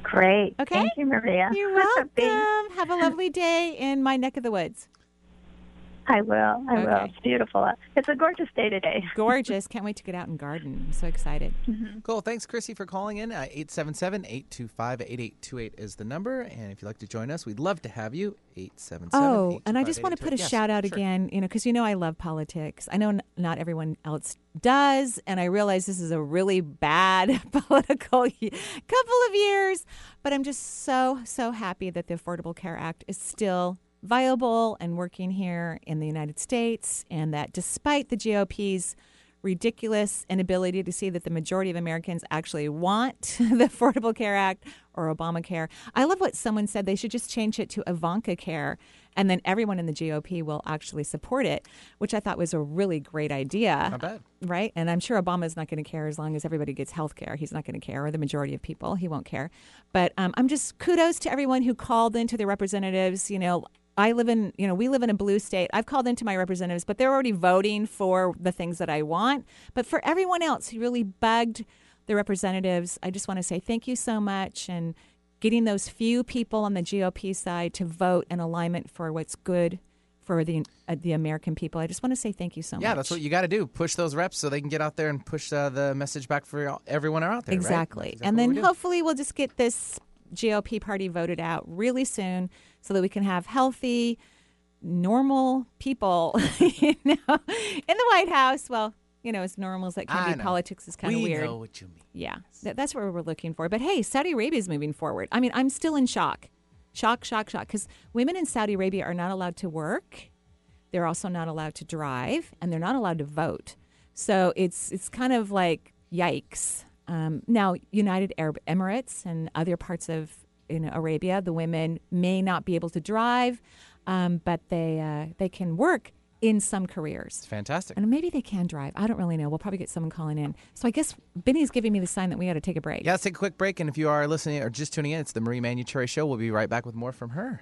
Great. Okay. Thank you, Maria. You're welcome. Have a lovely day in my neck of the woods. I will. I will. It's beautiful. It's a gorgeous day today. Gorgeous. Can't wait to get out and garden. I'm so excited. Cool. Thanks, Chrissy, for calling in. Uh, 877 825 8828 is the number. And if you'd like to join us, we'd love to have you. 877 Oh, and I just want to put a Yes, shout out sure. again, you know, because you know I love politics. I know n- not everyone else does, and I realize this is a really bad political y- couple of years, but I'm just so so happy that the Affordable Care Act is still viable and working here in the United States, and that despite the GOP's ridiculous inability to see that the majority of Americans actually want the Affordable Care Act or Obamacare. I love what someone said. They should just change it to Ivanka Care, and then everyone in the GOP will actually support it, which I thought was a really great idea. Not bad. Right? And I'm sure Obama's not going to care as long as everybody gets health care. He's not going to care, or the majority of people. He won't care. But um, I'm just kudos to everyone who called into their representatives. You know, I live in, you know, we live in a blue state. I've called into my representatives, but they're already voting for the things that I want. But for everyone else who really bugged the representatives, I just want to say thank you so much and getting those few people on the GOP side to vote in alignment for what's good for the uh, the American people. I just want to say thank you so much. Yeah, that's what you got to do. Push those reps so they can get out there and push uh, the message back for everyone out there. right? Exactly. And then we hopefully we'll just get this GOP party voted out really soon so that we can have healthy, normal people you know, in the White House. Well, you know, as normal as that can I be, know. politics is kind of We weird. know what you mean. Yeah, that, that's what we're looking for. But hey, Saudi Arabia is moving forward. I mean, I'm still in shock. Shock, shock, shock. Because women in Saudi Arabia are not allowed to work. They're also not allowed to drive, and they're not allowed to vote. So it's it's kind of like yikes. Um, now, United Arab Emirates and other parts of you know, Arabia, the women may not be able to drive, um, but they uh, they can work in some careers. It's fantastic. And maybe they can drive. I don't really know. We'll probably get someone calling in. So I guess Benny's giving me the sign that we got to take a break. Yeah, let's take a quick break. And if you are listening or just tuning in, it's the Marie Manuchehri Show. We'll be right back with more from her.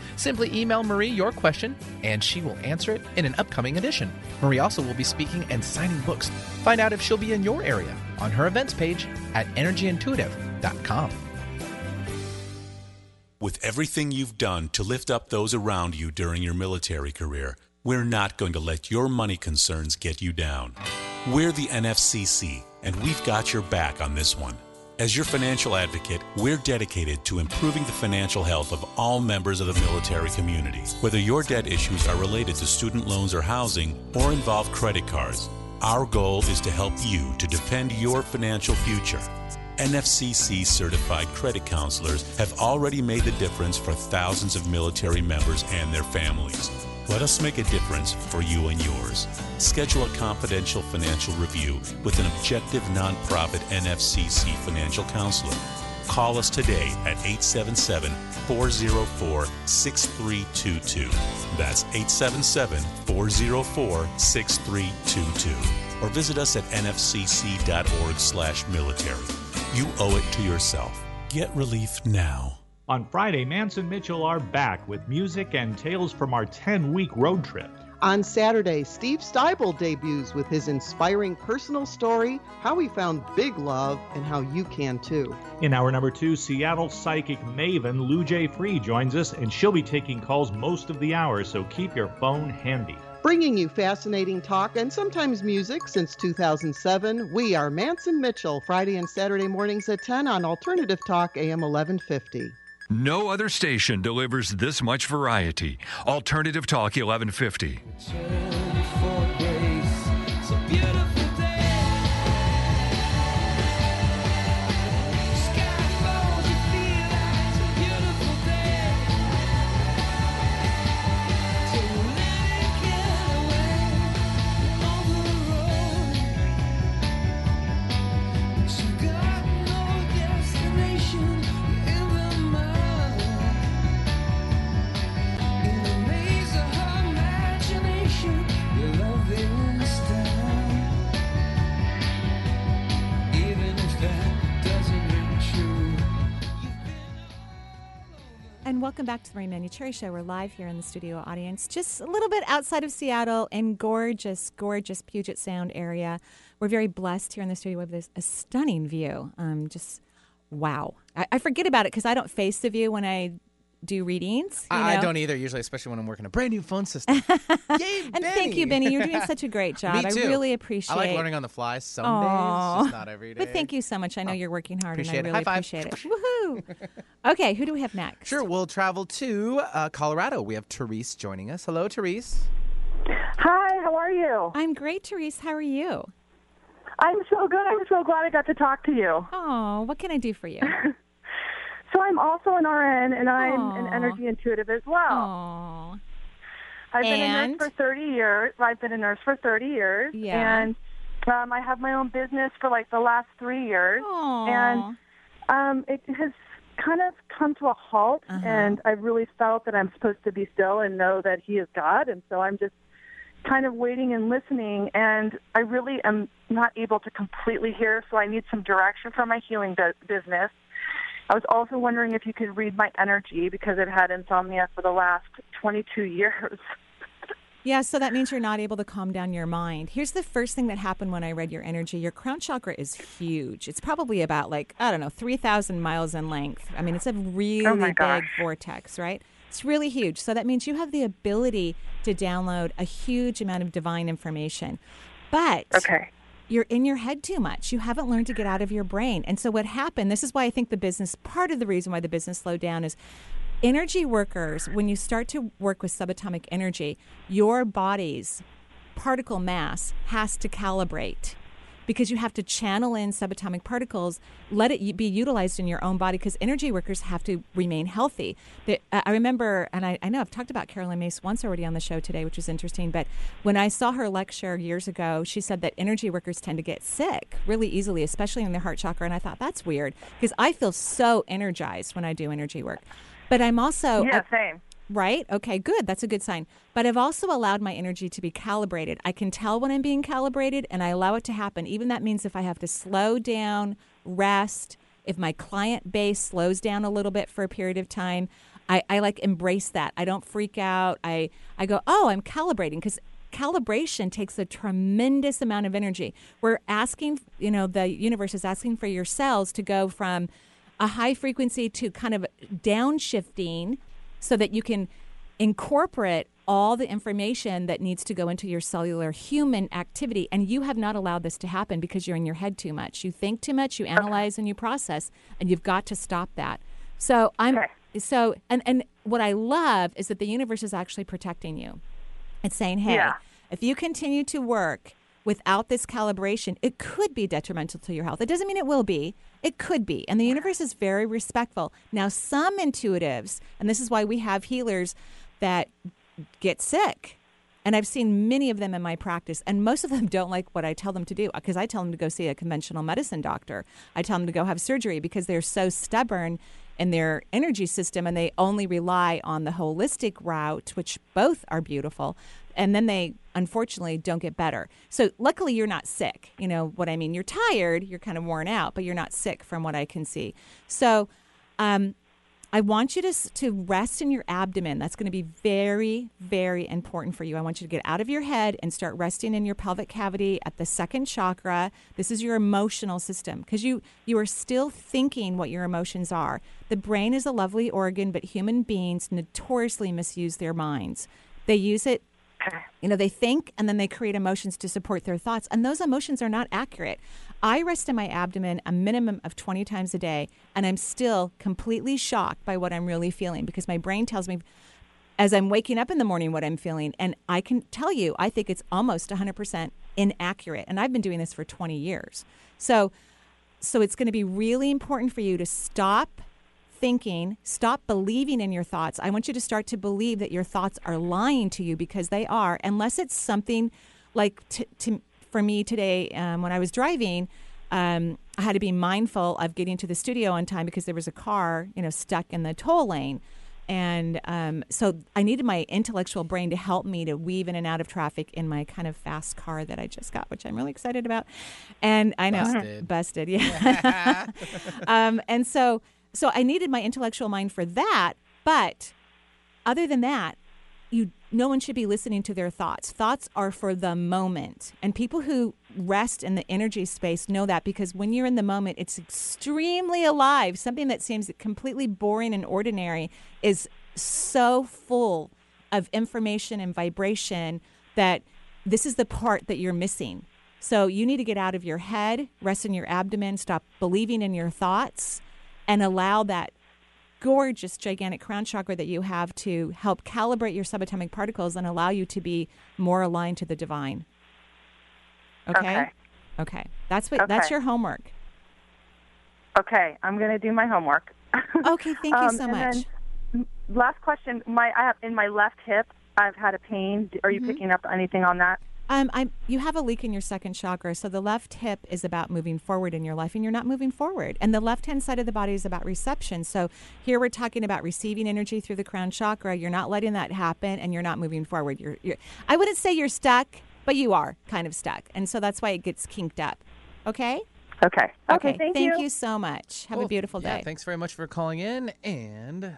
Simply email Marie your question and she will answer it in an upcoming edition. Marie also will be speaking and signing books. Find out if she'll be in your area on her events page at energyintuitive.com. With everything you've done to lift up those around you during your military career, we're not going to let your money concerns get you down. We're the NFCC, and we've got your back on this one. As your financial advocate, we're dedicated to improving the financial health of all members of the military community. Whether your debt issues are related to student loans or housing or involve credit cards, our goal is to help you to defend your financial future. NFCC certified credit counselors have already made the difference for thousands of military members and their families. Let us make a difference for you and yours. Schedule a confidential financial review with an objective nonprofit NFCC financial counselor. Call us today at 877 404 6322. That's 877 404 6322. Or visit us at nfcc.org slash military. You owe it to yourself. Get relief now. On Friday, Manson Mitchell are back with music and tales from our 10 week road trip. On Saturday, Steve Steibel debuts with his inspiring personal story, how he found big love, and how you can too. In hour number two, Seattle psychic maven Lou J. Free joins us, and she'll be taking calls most of the hour, so keep your phone handy. Bringing you fascinating talk and sometimes music since 2007, we are Manson Mitchell, Friday and Saturday mornings at 10 on Alternative Talk AM 1150. No other station delivers this much variety. Alternative Talk 1150. Back to the Marie Manuchehri Show. We're live here in the studio audience, just a little bit outside of Seattle in gorgeous, gorgeous Puget Sound area. We're very blessed here in the studio. Have this a stunning view. Um, just wow. I, I forget about it because I don't face the view when I do readings. you I, I don't either, usually, especially when I'm working a brand new phone system. Yay, And thank you, Benny. You're doing such a great job. Me too. I really appreciate. It. I like learning on the fly some Aw. days, just not every day. But thank you so much. I know you're working hard, and. I really High five. appreciate it. Woohoo! Okay, who do we have next? Sure, we'll travel to uh, Colorado. We have Therese joining us. Hello, Therese. Hi, how are you? I'm great, Therese. How are you? I'm so good. I'm so glad I got to talk to you. Oh, what can I do for you? So I'm also an RN and I'm an energy intuitive as well. Aw. I've been a nurse for 30 years. I've been a nurse for 30 years. Yeah. And um, I have my own business for like the last three years. Aw. And um, it has kind of come to a halt. Uh-huh. And I really felt that I'm supposed to be still and know that He is God. And so I'm just kind of waiting and listening. And I really am not able to completely hear. So I need some direction for my healing bu- business. I was also wondering if you could read my energy because I've had insomnia for the last 22 years. Yeah, so that means you're not able to calm down your mind. Here's the first thing that happened when I read your energy. Your crown chakra is huge. It's probably about like, I don't know, 3,000 miles in length. I mean, it's a oh really Oh big vortex, right? It's really huge. So that means you have the ability to download a huge amount of divine information. But okay. You're in your head too much. You haven't learned to get out of your brain. And so what happened, this is why I think the business, part of the reason why the business slowed down is energy workers, when you start to work with subatomic energy, your body's particle mass has to calibrate because you have to channel in subatomic particles, let it be utilized in your own body because energy workers have to remain healthy. The, uh, I remember, and I, I know I've talked about Caroline Myss once already on the show today, which is interesting, but when I saw her lecture years ago, she said that energy workers tend to get sick really easily, especially in their heart chakra. And I thought that's weird because I feel so energized when I do energy work. But I'm also Yeah, same. Right? Okay, good. That's a good sign. But I've also allowed my energy to be calibrated. I can tell when I'm being calibrated and I allow it to happen. Even that means if I have to slow down, rest, if my client base slows down a little bit for a period of time, I, I like embrace that. I don't freak out. I, I go, oh, I'm calibrating because calibration takes a tremendous amount of energy. We're asking, you know, the universe is asking for your cells to go from a high frequency to kind of downshifting so that you can incorporate all the information that needs to go into your cellular human activity. And you have not allowed this to happen because you're in your head too much. You think too much, you analyze and you process, and you've got to stop that. So I'm so and and what I love is that the universe is actually protecting you. It's saying, hey, Yeah. if you continue to work without this calibration, it could be detrimental to your health. It doesn't mean it will be. It could be. And the universe is very respectful. Now, some intuitives, and this is why we have healers that get sick. And I've seen many of them in my practice, and most of them don't like what I tell them to do because I tell them to go see a conventional medicine doctor. I tell them to go have surgery because they're so stubborn in their energy system and they only rely on the holistic route, which both are beautiful, and then they unfortunately don't get better. So luckily you're not sick. You know what I mean? You're tired, you're kind of worn out, but you're not sick from what I can see. So um, I want you to to rest in your abdomen. That's going to be very very important for you. I want you to get out of your head and start resting in your pelvic cavity at the second chakra. This is your emotional system because you you are still thinking what your emotions are. The brain is a lovely organ, but human beings notoriously misuse their minds. They use it you know, they think and then they create emotions to support their thoughts, and those emotions are not accurate. I rest in my abdomen a minimum of 20 times a day, and I'm still completely shocked by what I'm really feeling because my brain tells me as I'm waking up in the morning what I'm feeling. And I can tell you, I think it's almost 100% inaccurate. And I've been doing this for 20 years. So, so it's going to be really important for you to stop thinking, stop believing in your thoughts. I want you to start to believe that your thoughts are lying to you because they are, unless it's something like t- to, for me today um, when I was driving. Um, I had to be mindful of getting to the studio on time because there was a car, you know, stuck in the toll lane. And um, so I needed my intellectual brain to help me to weave in and out of traffic in my kind of fast car that I just got, which I'm really excited about. And I know, Busted. busted, yeah. um, and so, so I needed my intellectual mind for that. But other than that, you no one should be listening to their thoughts. Thoughts are for the moment. And people who rest in the energy space know that because when you're in the moment, it's extremely alive. Something that seems completely boring and ordinary is so full of information and vibration that this is the part that you're missing. So you need to get out of your head, rest in your abdomen, stop believing in your thoughts, and allow that gorgeous, gigantic crown chakra that you have to help calibrate your subatomic particles and allow you to be more aligned to the divine. Okay. Okay. Okay. That's what. okay. That's your homework. Okay, I'm going to do my homework. Okay. Thank you Um, so much. then, last question. My I have, in my left hip, I've had a pain. Are you Mhm. picking up anything on that? Um, I'm, you have a leak in your second chakra. So the left hip is about moving forward in your life, and you're not moving forward. And the left hand side of the body is about reception. So here we're talking about receiving energy through the crown chakra. You're not letting that happen, and you're not moving forward. You're, you're I wouldn't say you're stuck, but you are kind of stuck, and so that's why it gets kinked up. Okay. Okay. Okay. thank thank you. you so much. Have a Cool. beautiful Yeah, day. thanks very much for calling in and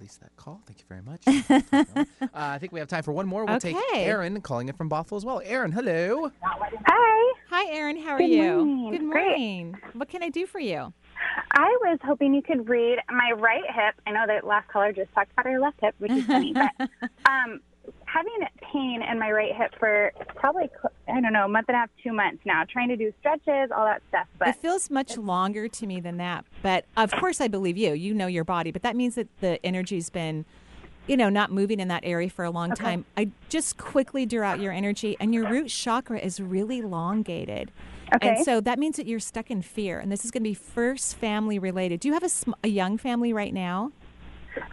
release that call. Thank you very much. uh, I think we have time for one more. We'll take Okay. Aaron calling in from Bothell as well. Aaron, hello. Hi. Hi, Aaron. How are Good you? morning. Good Great. morning. What can I do for you? I was hoping you could read my right hip. I know that last caller just talked about her left hip, which is funny, but um, having pain in my right hip for probably I don't know a month and a half, two months now. Trying to do stretches, all that stuff, but it feels much longer to me than that. But of course, I believe you. You know your body, but that means that the energy's been, you know, not moving in that area for a long Okay. time. I just quickly drew out your energy, and your root chakra is really elongated. Okay. And so that means that you're stuck in fear, and this is going to be first family related. Do you have a, sm- a young family right now?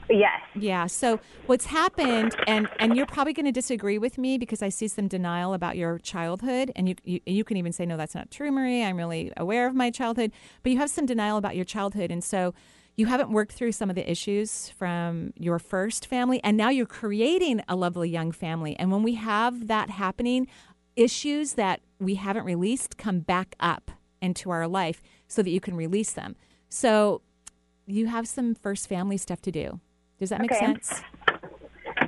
Yes. Yeah. So what's happened, and and you're probably going to disagree with me because I see some denial about your childhood, and you, you you can even say no, that's not true, Marie. I'm really aware of my childhood, but you have some denial about your childhood, and so you haven't worked through some of the issues from your first family, and now you're creating a lovely young family. And when we have that happening, issues that we haven't released come back up into our life so that you can release them. So you have some first family stuff to do. Does that make Okay. sense?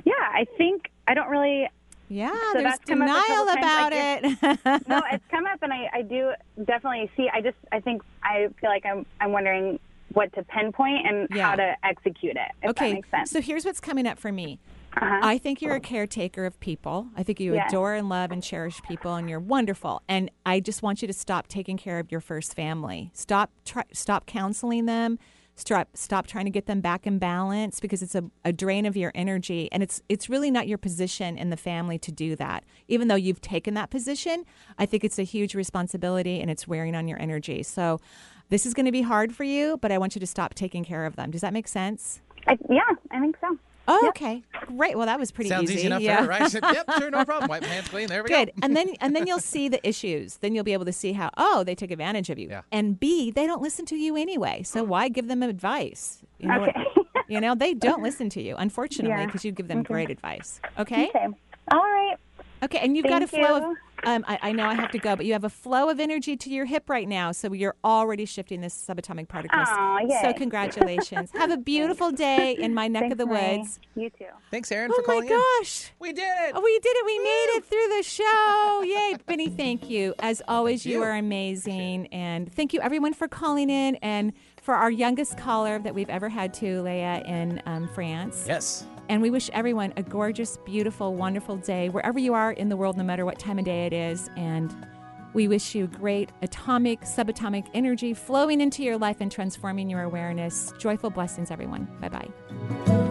yeah, I think I don't really. Yeah, so there's that's come up a denial about it. no, it's come up, and I, I do definitely see. I just, I think, I feel like I'm, I'm wondering what to pinpoint and how to execute it. If okay, that makes sense. so here's what's coming up for me. Uh-huh. I think you're a caretaker of people. I think you Yes. adore and love and cherish people, and you're wonderful. And I just want you to stop taking care of your first family. Stop, try, stop counseling them. Stop, stop trying to get them back in balance because it's a, a drain of your energy, and it's it's really not your position in the family to do that. Even though you've taken that position, I think it's a huge responsibility, and it's wearing on your energy. So, this is going to be hard for you, but I want you to stop taking care of them. Does that make sense? I, yeah, I think so. Oh, okay. Great. Well, that was pretty Sounds easy. easy enough yeah. for her, right? Said, yep, sure, no problem. Wipe my hands clean. There we Good. go. and then and then you'll see the issues. Then you'll be able to see how oh they took advantage of you. Yeah. And B they don't listen to you anyway. So why give them advice? You know, Okay. what- you know they don't listen to you, unfortunately, Yeah. because you give them Okay. great advice. Okay. Okay. All right. Okay, and you've got a flow you. of. Um, I, I know I have to go, but you have a flow of energy to your hip right now, so you're already shifting this subatomic particles. Aw, So congratulations! have a beautiful day in my neck of the Marie. woods. You too. Thanks, Aaron, Oh for calling Oh my in. gosh, we did it! We did it! We made it through the show! Yay, Benny! Thank you. As always, you. you. are amazing, and thank you everyone for calling in and for our youngest caller that we've ever had to Leia in um, France. Yes. And we wish everyone a gorgeous, beautiful, wonderful day wherever you are in the world, no matter what time of day it is. And we wish you great atomic, subatomic energy flowing into your life and transforming your awareness. Joyful blessings, everyone. Bye bye.